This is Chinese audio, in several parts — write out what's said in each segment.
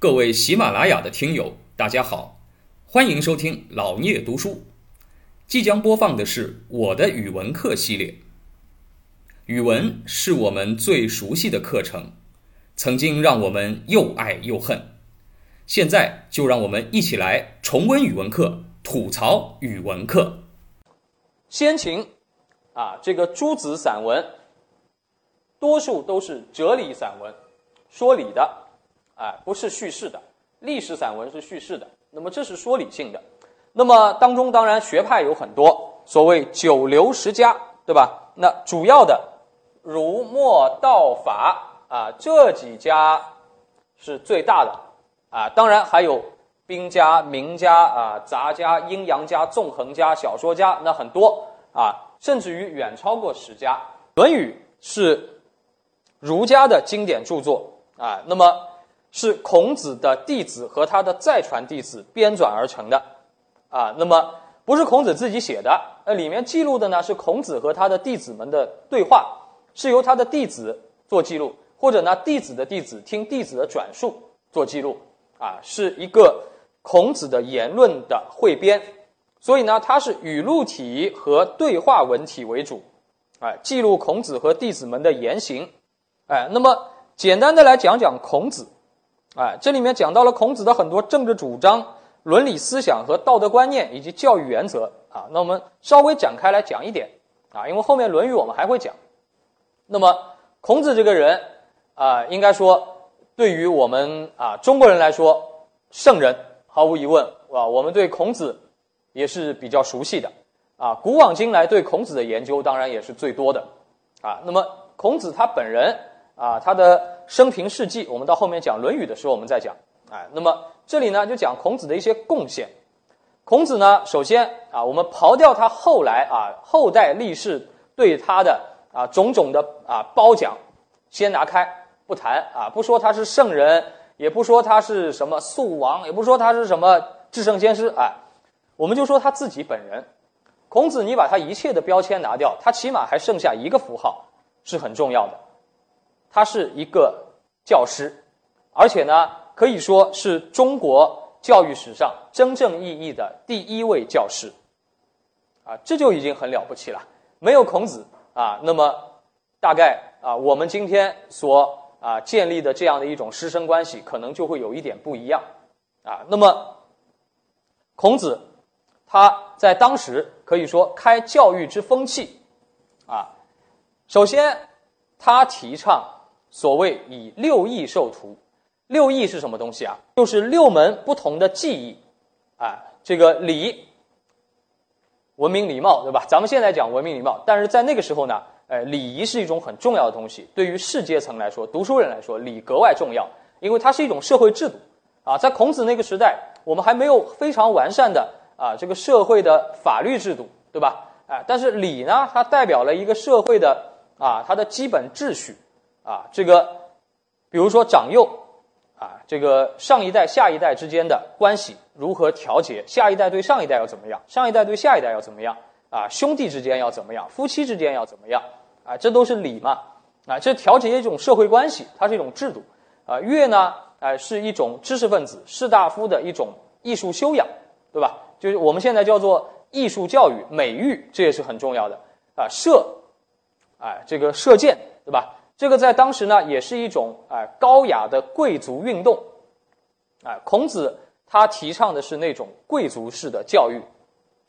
各位喜马拉雅的听友，大家好，欢迎收听老聂读书。即将播放的是我的语文课系列。语文是我们最熟悉的课程，曾经让我们又爱又恨。现在就让我们一起来重温语文课，吐槽语文课。先秦啊，这个诸子散文，多数都是哲理散文，说理的，哎，不是叙事的。历史散文是叙事的，那么这是说理性的。那么当中当然学派有很多，所谓九流十家，对吧？那主要的儒墨道法啊这几家是最大的啊，当然还有兵家、名家啊、杂家、阴阳家、纵横家、小说家，那很多啊，甚至于远超过十家。《论语》是儒家的经典著作啊，那么是孔子的弟子和他的再传弟子编纂而成的。啊，那么不是孔子自己写的，那里面记录的呢是孔子和他的弟子们的对话，是由他的弟子做记录，或者呢弟子的弟子听弟子的转述做记录，啊，是一个孔子的言论的汇编，所以呢它是语录体和对话文体为主，哎，记录孔子和弟子们的言行，哎，那么简单的来讲讲孔子，哎，这里面讲到了孔子的很多政治主张。伦理思想和道德观念以及教育原则啊，那我们稍微展开来讲一点啊，因为后面《论语》我们还会讲。那么孔子这个人啊，应该说对于我们啊中国人来说，圣人毫无疑问啊，我们对孔子也是比较熟悉的啊。古往今来对孔子的研究当然也是最多的啊。那么孔子他本人啊，他的生平事迹，我们到后面讲《论语》的时候我们再讲。哎，那么这里呢就讲孔子的一些贡献。孔子呢，首先啊，我们刨掉他后来啊后代立士对他的啊种种的啊褒奖，先拿开不谈啊，不说他是圣人，也不说他是什么素王，也不说他是什么至圣先师，哎，我们就说他自己本人。孔子，你把他一切的标签拿掉，他起码还剩下一个符号是很重要的，他是一个教师，而且呢。可以说是中国教育史上真正意义的第一位教师，啊，这就已经很了不起了。没有孔子啊，那么大概啊，我们今天所啊建立的这样的一种师生关系，可能就会有一点不一样啊。那么，孔子他在当时可以说开教育之风气啊。首先，他提倡所谓以六艺授徒。六艺是什么东西啊？就是六门不同的技艺，啊，这个礼、文明、礼貌，对吧？咱们现在讲文明礼貌，但是在那个时候呢，呃，礼仪是一种很重要的东西。对于士阶层来说，读书人来说，礼格外重要，因为它是一种社会制度。啊，在孔子那个时代，我们还没有非常完善的啊这个社会的法律制度，对吧？啊，但是礼呢，它代表了一个社会的啊它的基本秩序，啊，这个比如说长幼。啊，这个上一代、下一代之间的关系如何调节？下一代对上一代要怎么样？上一代对下一代要怎么样？啊，兄弟之间要怎么样？夫妻之间要怎么样？啊，这都是礼嘛。啊，这调节一种社会关系，它是一种制度。啊，乐呢，哎，是一种知识分子、士大夫的一种艺术修养，对吧？就是我们现在叫做艺术教育、美育，这也是很重要的。啊，射，哎，这个射箭，对吧？这个在当时呢，也是一种啊高雅的贵族运动，啊，孔子他提倡的是那种贵族式的教育，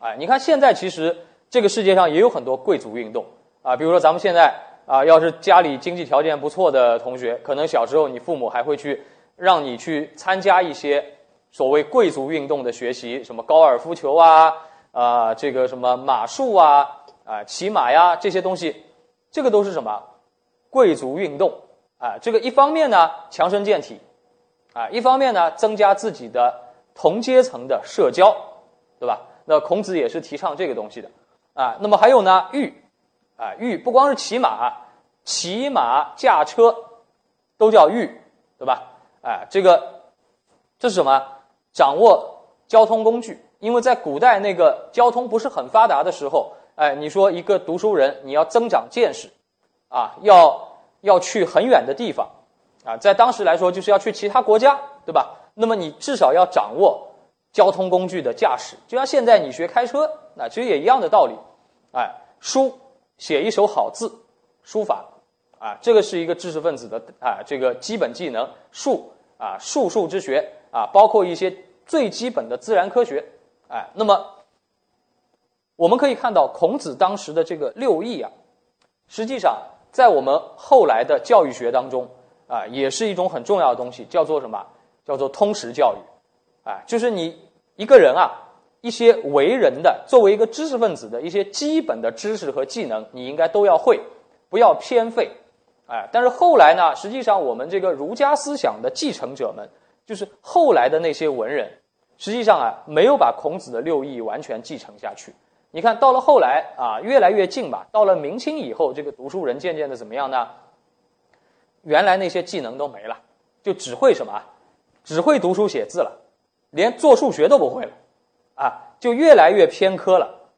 啊，你看现在其实这个世界上也有很多贵族运动，啊，比如说咱们现在啊，要是家里经济条件不错的同学，可能小时候你父母还会去让你去参加一些所谓贵族运动的学习，什么高尔夫球啊，啊，这个什么马术啊，啊，骑马呀这些东西，这个都是什么？贵族运动啊，这个一方面呢强身健体，啊，一方面呢增加自己的同阶层的社交，对吧？那孔子也是提倡这个东西的啊。那么还有呢，御啊，御不光是骑马，骑马驾车都叫御，对吧？哎，这个这是什么？掌握交通工具，因为在古代那个交通不是很发达的时候，哎，你说一个读书人你要增长见识，啊，要。要去很远的地方，啊，在当时来说就是要去其他国家，对吧？那么你至少要掌握交通工具的驾驶，就像现在你学开车，那其实也一样的道理。哎，书写一手好字，书法啊，这个是一个知识分子的啊这个基本技能。术啊，术数之学啊，包括一些最基本的自然科学。哎，那么我们可以看到孔子当时的这个六艺啊，实际上在我们后来的教育学当中啊，也是一种很重要的东西，叫做什么？叫做通识教育。啊，就是你一个人啊，一些为人的作为一个知识分子的一些基本的知识和技能，你应该都要会，不要偏废。哎，但是后来呢，实际上我们这个儒家思想的继承者们，就是后来的那些文人。实际上啊，没有把孔子的六艺完全继承下去。你看到了后来啊，越来越近吧。到了明清以后，这个读书人渐渐的怎么样呢？原来那些技能都没了，就只会什么？只会读书写字了，连做数学都不会了，啊，就越来越偏科了，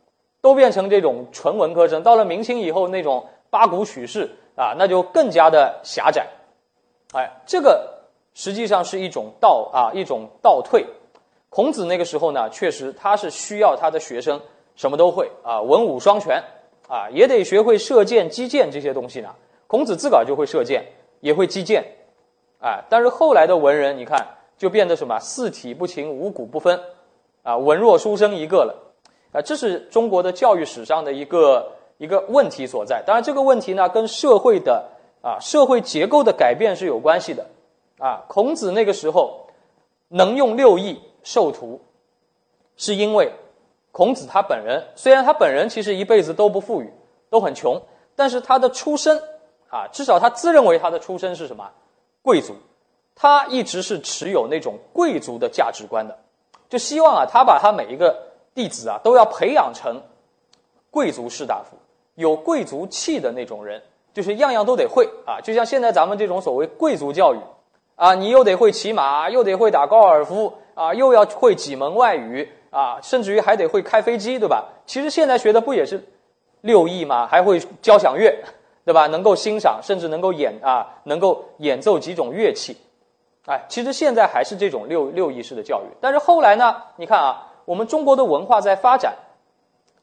都变成这种纯文科生。到了明清以后，那种八股取士啊，那就更加的狭窄。哎，这个实际上是一种倒啊，一种倒退。孔子那个时候呢，确实他是需要他的学生什么都会啊，文武双全啊，也得学会射箭、击剑这些东西呢。孔子自个儿就会射箭，也会击剑，啊，但是后来的文人，你看就变得什么四体不勤、五谷不分，啊，文弱书生一个了，啊，这是中国的教育史上的一个一个问题所在。当然，这个问题呢，跟社会的啊社会结构的改变是有关系的，啊，孔子那个时候能用六艺。授徒，是因为孔子他本人虽然他本人其实一辈子都不富裕，都很穷，但是他的出身啊，至少他自认为他的出身是什么贵族，他一直是持有那种贵族的价值观的，就希望啊，他把他每一个弟子啊都要培养成贵族士大夫，有贵族气的那种人，就是样样都得会啊，就像现在咱们这种所谓贵族教育啊，你又得会骑马，又得会打高尔夫。啊，又要会几门外语啊，甚至于还得会开飞机，对吧？其实现在学的不也是六艺吗？还会交响乐，对吧？能够欣赏，甚至能够演啊，能够演奏几种乐器，哎，其实现在还是这种六六艺式的教育。但是后来呢，你看啊，我们中国的文化在发展，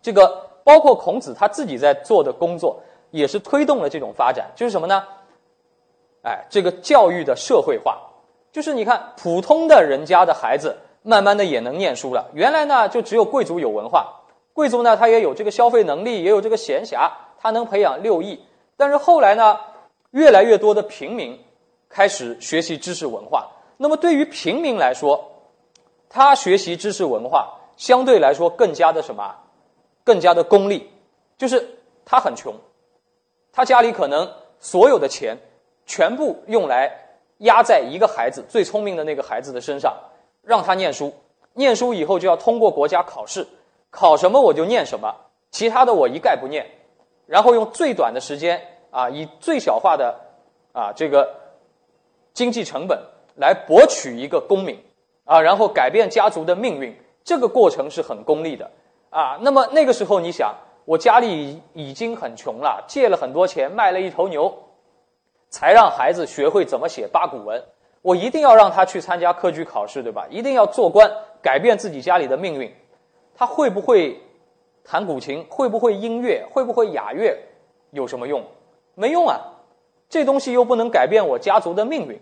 这个包括孔子他自己在做的工作，也是推动了这种发展，就是什么呢？哎，这个教育的社会化。就是你看，普通的人家的孩子，慢慢的也能念书了。原来呢，就只有贵族有文化，贵族呢，他也有这个消费能力，也有这个闲暇，他能培养六艺。但是后来呢，越来越多的平民开始学习知识文化。那么对于平民来说，他学习知识文化相对来说更加的什么？更加的功利，就是他很穷，他家里可能所有的钱全部用来。压在一个孩子最聪明的那个孩子的身上，让他念书，念书以后就要通过国家考试，考什么我就念什么，其他的我一概不念，然后用最短的时间啊，以最小化的啊这个经济成本来博取一个功名。啊，然后改变家族的命运，这个过程是很功利的。啊。那么那个时候你想，我家里已经很穷了，借了很多钱，卖了一头牛。才让孩子学会怎么写八股文，我一定要让他去参加科举考试，对吧？一定要做官，改变自己家里的命运。他会不会弹古琴？会不会音乐？会不会雅乐？有什么用？没用啊！这东西又不能改变我家族的命运。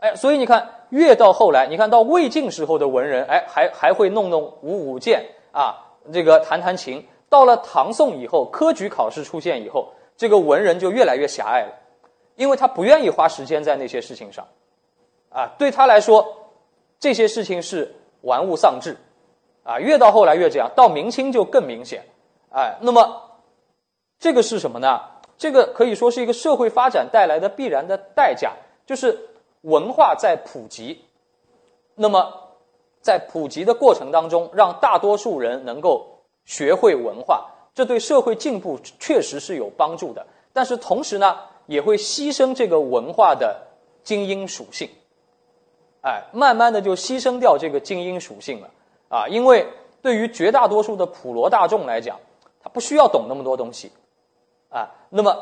哎，所以你看，越到后来，你看到魏晋时候的文人，哎，还还会弄弄舞舞剑啊，这个弹弹琴。到了唐宋以后，科举考试出现以后，这个文人就越来越狭隘了。因为他不愿意花时间在那些事情上，啊，对他来说，这些事情是玩物丧志，啊，越到后来越这样，到明清就更明显，哎，那么这个是什么呢？这个可以说是一个社会发展带来的必然的代价，就是文化在普及，那么在普及的过程当中，让大多数人能够学会文化，这对社会进步确实是有帮助的，但是同时呢？也会牺牲这个文化的精英属性，哎，慢慢的就牺牲掉这个精英属性了啊！因为对于绝大多数的普罗大众来讲，他不需要懂那么多东西啊。那么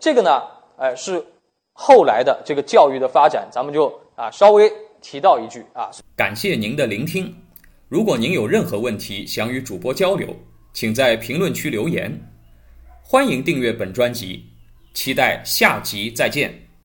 这个呢，哎，是后来的这个教育的发展，咱们就啊稍微提到一句啊。感谢您的聆听。如果您有任何问题想与主播交流，请在评论区留言。欢迎订阅本专辑，期待下集再见。